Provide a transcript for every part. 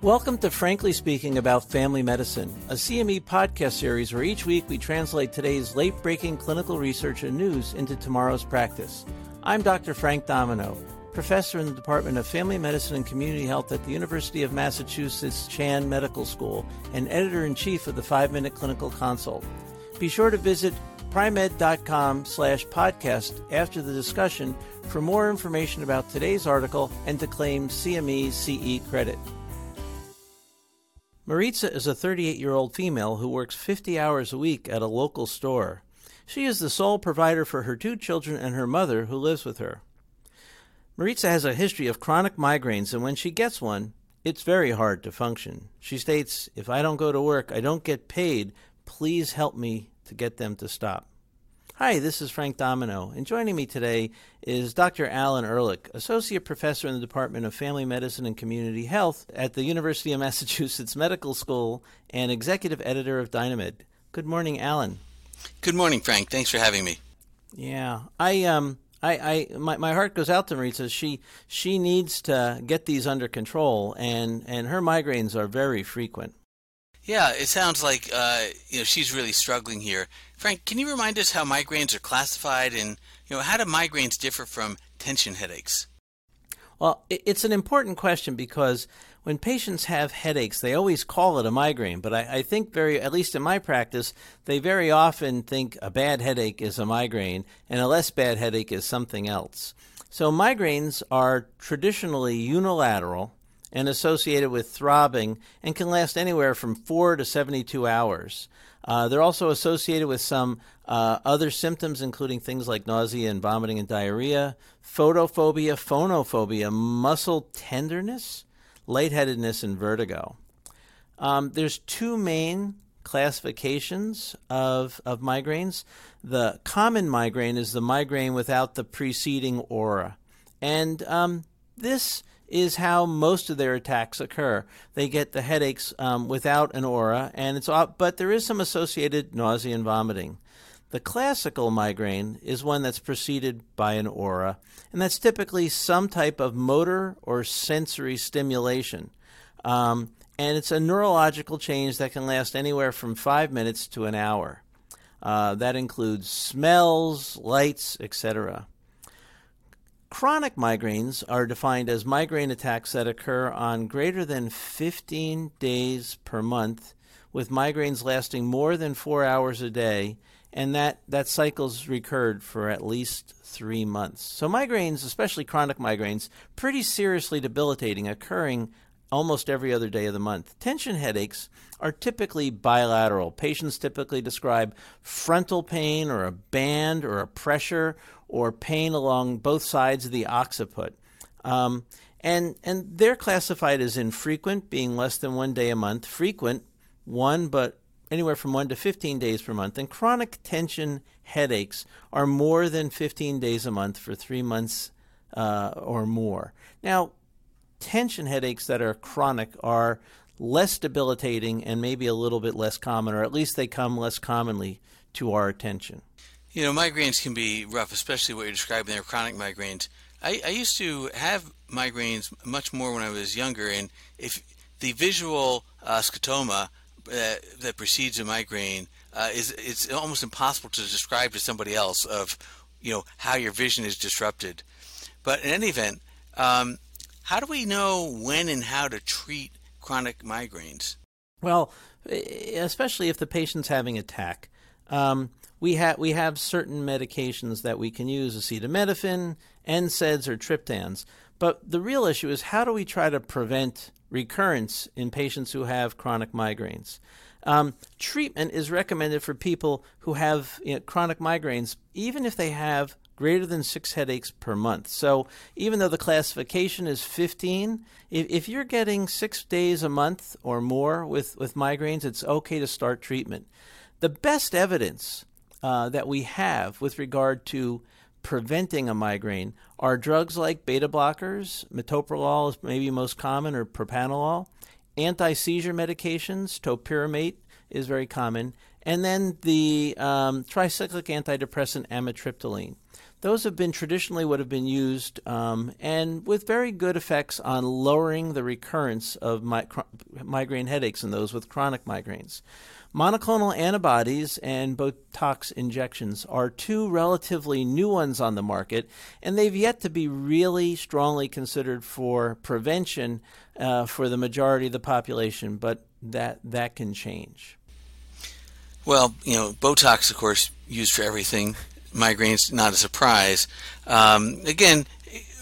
Welcome to Frankly Speaking About Family Medicine, a CME podcast series where each week we translate today's late breaking clinical research and news into tomorrow's practice. I'm Dr. Frank Domino, professor in the Department of Family Medicine and Community Health at the University of Massachusetts Chan Medical School and editor in chief of the Five Minute Clinical Consult. Be sure to visit pri-med.com slash podcast after the discussion for more information about today's article and to claim CME CE credit. Maritza is a 38 year old female who works 50 hours a week at a local store. She is the sole provider for her two children and her mother, who lives with her. Maritza has a history of chronic migraines, and when she gets one, it's very hard to function. She states, If I don't go to work, I don't get paid. Please help me to get them to stop. Hi, this is Frank Domino, and joining me today is Dr. Alan Ehrlich, Associate Professor in the Department of Family Medicine and Community Health at the University of Massachusetts Medical School and Executive Editor of Dynamed. Good morning, Alan. Good morning, Frank. Thanks for having me. Yeah, I um, I, I my, my heart goes out to Maritza. She she needs to get these under control, and and her migraines are very frequent. Yeah, it sounds like uh, you know she's really struggling here. Frank, can you remind us how migraines are classified, and you know how do migraines differ from tension headaches? Well, it's an important question because when patients have headaches, they always call it a migraine. But I, I, think very, at least in my practice, they very often think a bad headache is a migraine and a less bad headache is something else. So migraines are traditionally unilateral and associated with throbbing and can last anywhere from 4 to 72 hours. Uh, they're also associated with some uh, other symptoms, including things like nausea and vomiting and diarrhea, photophobia, phonophobia, muscle tenderness, lightheadedness, and vertigo. Um, there's two main classifications of, of migraines. The common migraine is the migraine without the preceding aura. And um, this is how most of their attacks occur. They get the headaches um, without an aura, and it's but there is some associated nausea and vomiting. The classical migraine is one that's preceded by an aura, and that's typically some type of motor or sensory stimulation. Um, and it's a neurological change that can last anywhere from five minutes to an hour. Uh, that includes smells, lights, etc. Chronic migraines are defined as migraine attacks that occur on greater than 15 days per month, with migraines lasting more than four hours a day, and that, that cycle's recurred for at least three months. So, migraines, especially chronic migraines, pretty seriously debilitating, occurring almost every other day of the month. Tension headaches are typically bilateral. Patients typically describe frontal pain or a band or a pressure or pain along both sides of the occiput. Um, and, and they're classified as infrequent, being less than one day a month, frequent, one, but anywhere from one to 15 days per month. And chronic tension headaches are more than 15 days a month for three months uh, or more. Now, tension headaches that are chronic are less debilitating and maybe a little bit less common, or at least they come less commonly to our attention. You know, migraines can be rough, especially what you're describing there, chronic migraines. I, I used to have migraines much more when I was younger, and if the visual uh, scotoma uh, that precedes a migraine uh, is it's almost impossible to describe to somebody else of you know how your vision is disrupted. But in any event, um, how do we know when and how to treat chronic migraines? Well, especially if the patient's having attack. Um, we have we have certain medications that we can use: acetaminophen, NSAIDs, or triptans. But the real issue is how do we try to prevent recurrence in patients who have chronic migraines? Um, treatment is recommended for people who have you know, chronic migraines, even if they have greater than six headaches per month. So even though the classification is 15, if, if you're getting six days a month or more with, with migraines, it's okay to start treatment. The best evidence uh, that we have with regard to preventing a migraine are drugs like beta blockers, metoprolol is maybe most common, or propanolol, anti seizure medications, topiramate is very common, and then the um, tricyclic antidepressant amitriptyline. Those have been traditionally what have been used um, and with very good effects on lowering the recurrence of mi- migraine headaches in those with chronic migraines. Monoclonal antibodies and Botox injections are two relatively new ones on the market, and they've yet to be really strongly considered for prevention uh, for the majority of the population, but that, that can change. Well, you know, Botox, of course, used for everything. Migraines, not a surprise. Um, again,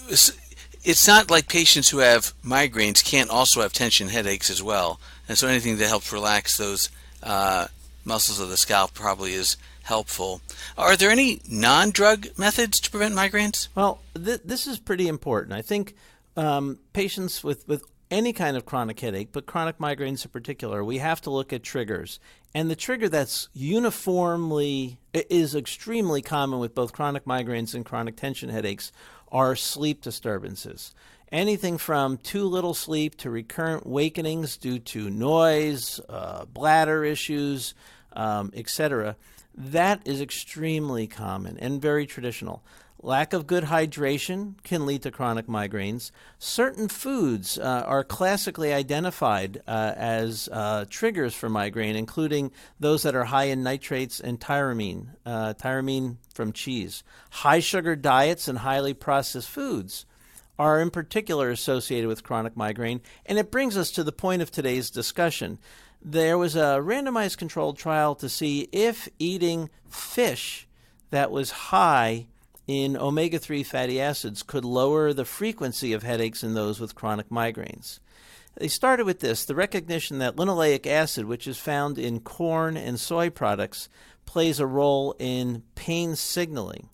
it's not like patients who have migraines can't also have tension headaches as well. And so anything that helps relax those uh, muscles of the scalp probably is helpful. Are there any non drug methods to prevent migraines? Well, th- this is pretty important. I think um, patients with, with any kind of chronic headache, but chronic migraines in particular, we have to look at triggers. And the trigger that's uniformly is extremely common with both chronic migraines and chronic tension headaches are sleep disturbances. Anything from too little sleep to recurrent wakenings due to noise, uh, bladder issues, um, etc. That is extremely common and very traditional. Lack of good hydration can lead to chronic migraines. Certain foods uh, are classically identified uh, as uh, triggers for migraine, including those that are high in nitrates and tyramine, uh, tyramine from cheese. High sugar diets and highly processed foods are in particular associated with chronic migraine, and it brings us to the point of today's discussion. There was a randomized controlled trial to see if eating fish that was high in omega 3 fatty acids could lower the frequency of headaches in those with chronic migraines. They started with this the recognition that linoleic acid, which is found in corn and soy products, plays a role in pain signaling.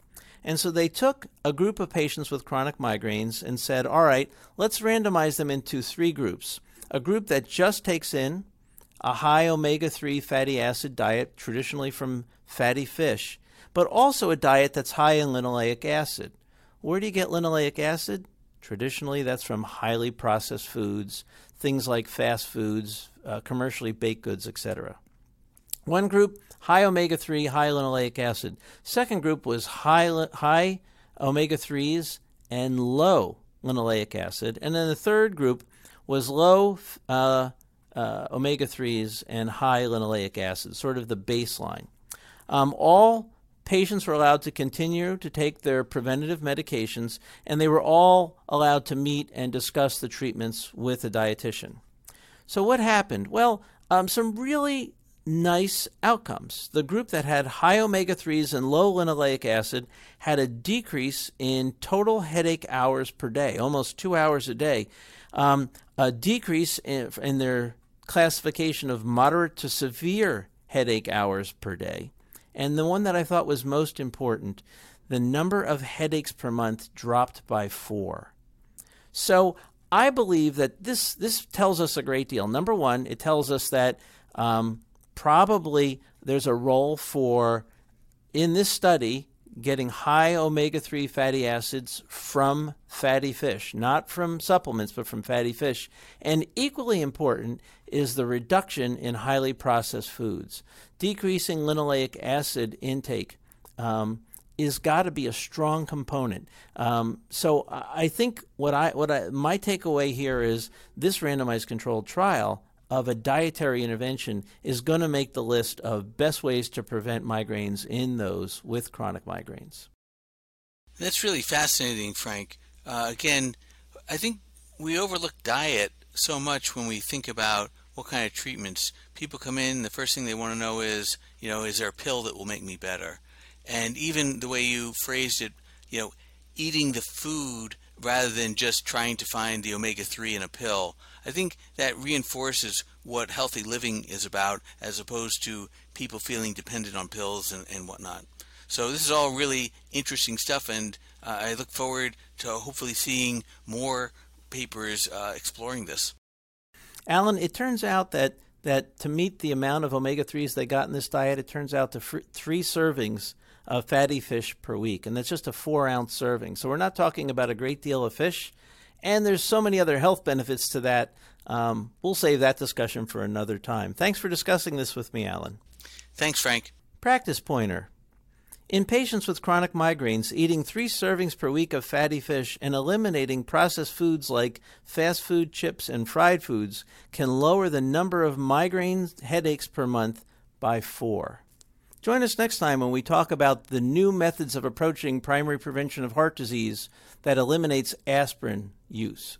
And so they took a group of patients with chronic migraines and said, all right, let's randomize them into three groups. A group that just takes in a high omega 3 fatty acid diet, traditionally from fatty fish, but also a diet that's high in linoleic acid. Where do you get linoleic acid? Traditionally, that's from highly processed foods, things like fast foods, uh, commercially baked goods, etc. One group, high omega 3, high linoleic acid. Second group was high, high omega 3s and low linoleic acid. And then the third group was low uh, uh, omega 3s and high linoleic acid, sort of the baseline. Um, all patients were allowed to continue to take their preventative medications, and they were all allowed to meet and discuss the treatments with a dietitian. So, what happened? Well, um, some really nice outcomes. The group that had high omega 3s and low linoleic acid had a decrease in total headache hours per day, almost two hours a day, um, a decrease in, in their classification of moderate to severe headache hours per day. And the one that I thought was most important, the number of headaches per month dropped by four. So I believe that this this tells us a great deal. Number one, it tells us that um, probably there's a role for, in this study, getting high omega 3 fatty acids from fatty fish, not from supplements, but from fatty fish. And equally important is the reduction in highly processed foods. Decreasing linoleic acid intake um, is got to be a strong component. Um, so I think what I what I my takeaway here is this randomized controlled trial of a dietary intervention is going to make the list of best ways to prevent migraines in those with chronic migraines. That's really fascinating, Frank. Uh, again, I think we overlook diet so much when we think about what kind of treatments people come in. The first thing they want to know is, you know, is there a pill that will make me better? And even the way you phrased it, you know, eating the food rather than just trying to find the omega 3 in a pill. I think that reinforces what healthy living is about as opposed to people feeling dependent on pills and, and whatnot. So, this is all really interesting stuff, and uh, I look forward to hopefully seeing more papers uh, exploring this. Alan, it turns out that, that to meet the amount of omega 3s they got in this diet, it turns out to fr- three servings of fatty fish per week, and that's just a four ounce serving. So we're not talking about a great deal of fish, and there's so many other health benefits to that. Um, we'll save that discussion for another time. Thanks for discussing this with me, Alan. Thanks, Frank. Practice pointer. In patients with chronic migraines, eating three servings per week of fatty fish and eliminating processed foods like fast food, chips, and fried foods can lower the number of migraine headaches per month by four. Join us next time when we talk about the new methods of approaching primary prevention of heart disease that eliminates aspirin use.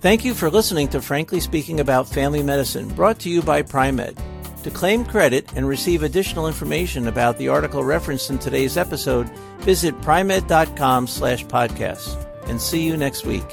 Thank you for listening to Frankly Speaking About Family Medicine, brought to you by Pri-Med. To claim credit and receive additional information about the article referenced in today's episode, visit pri-med.com slash podcasts. And see you next week.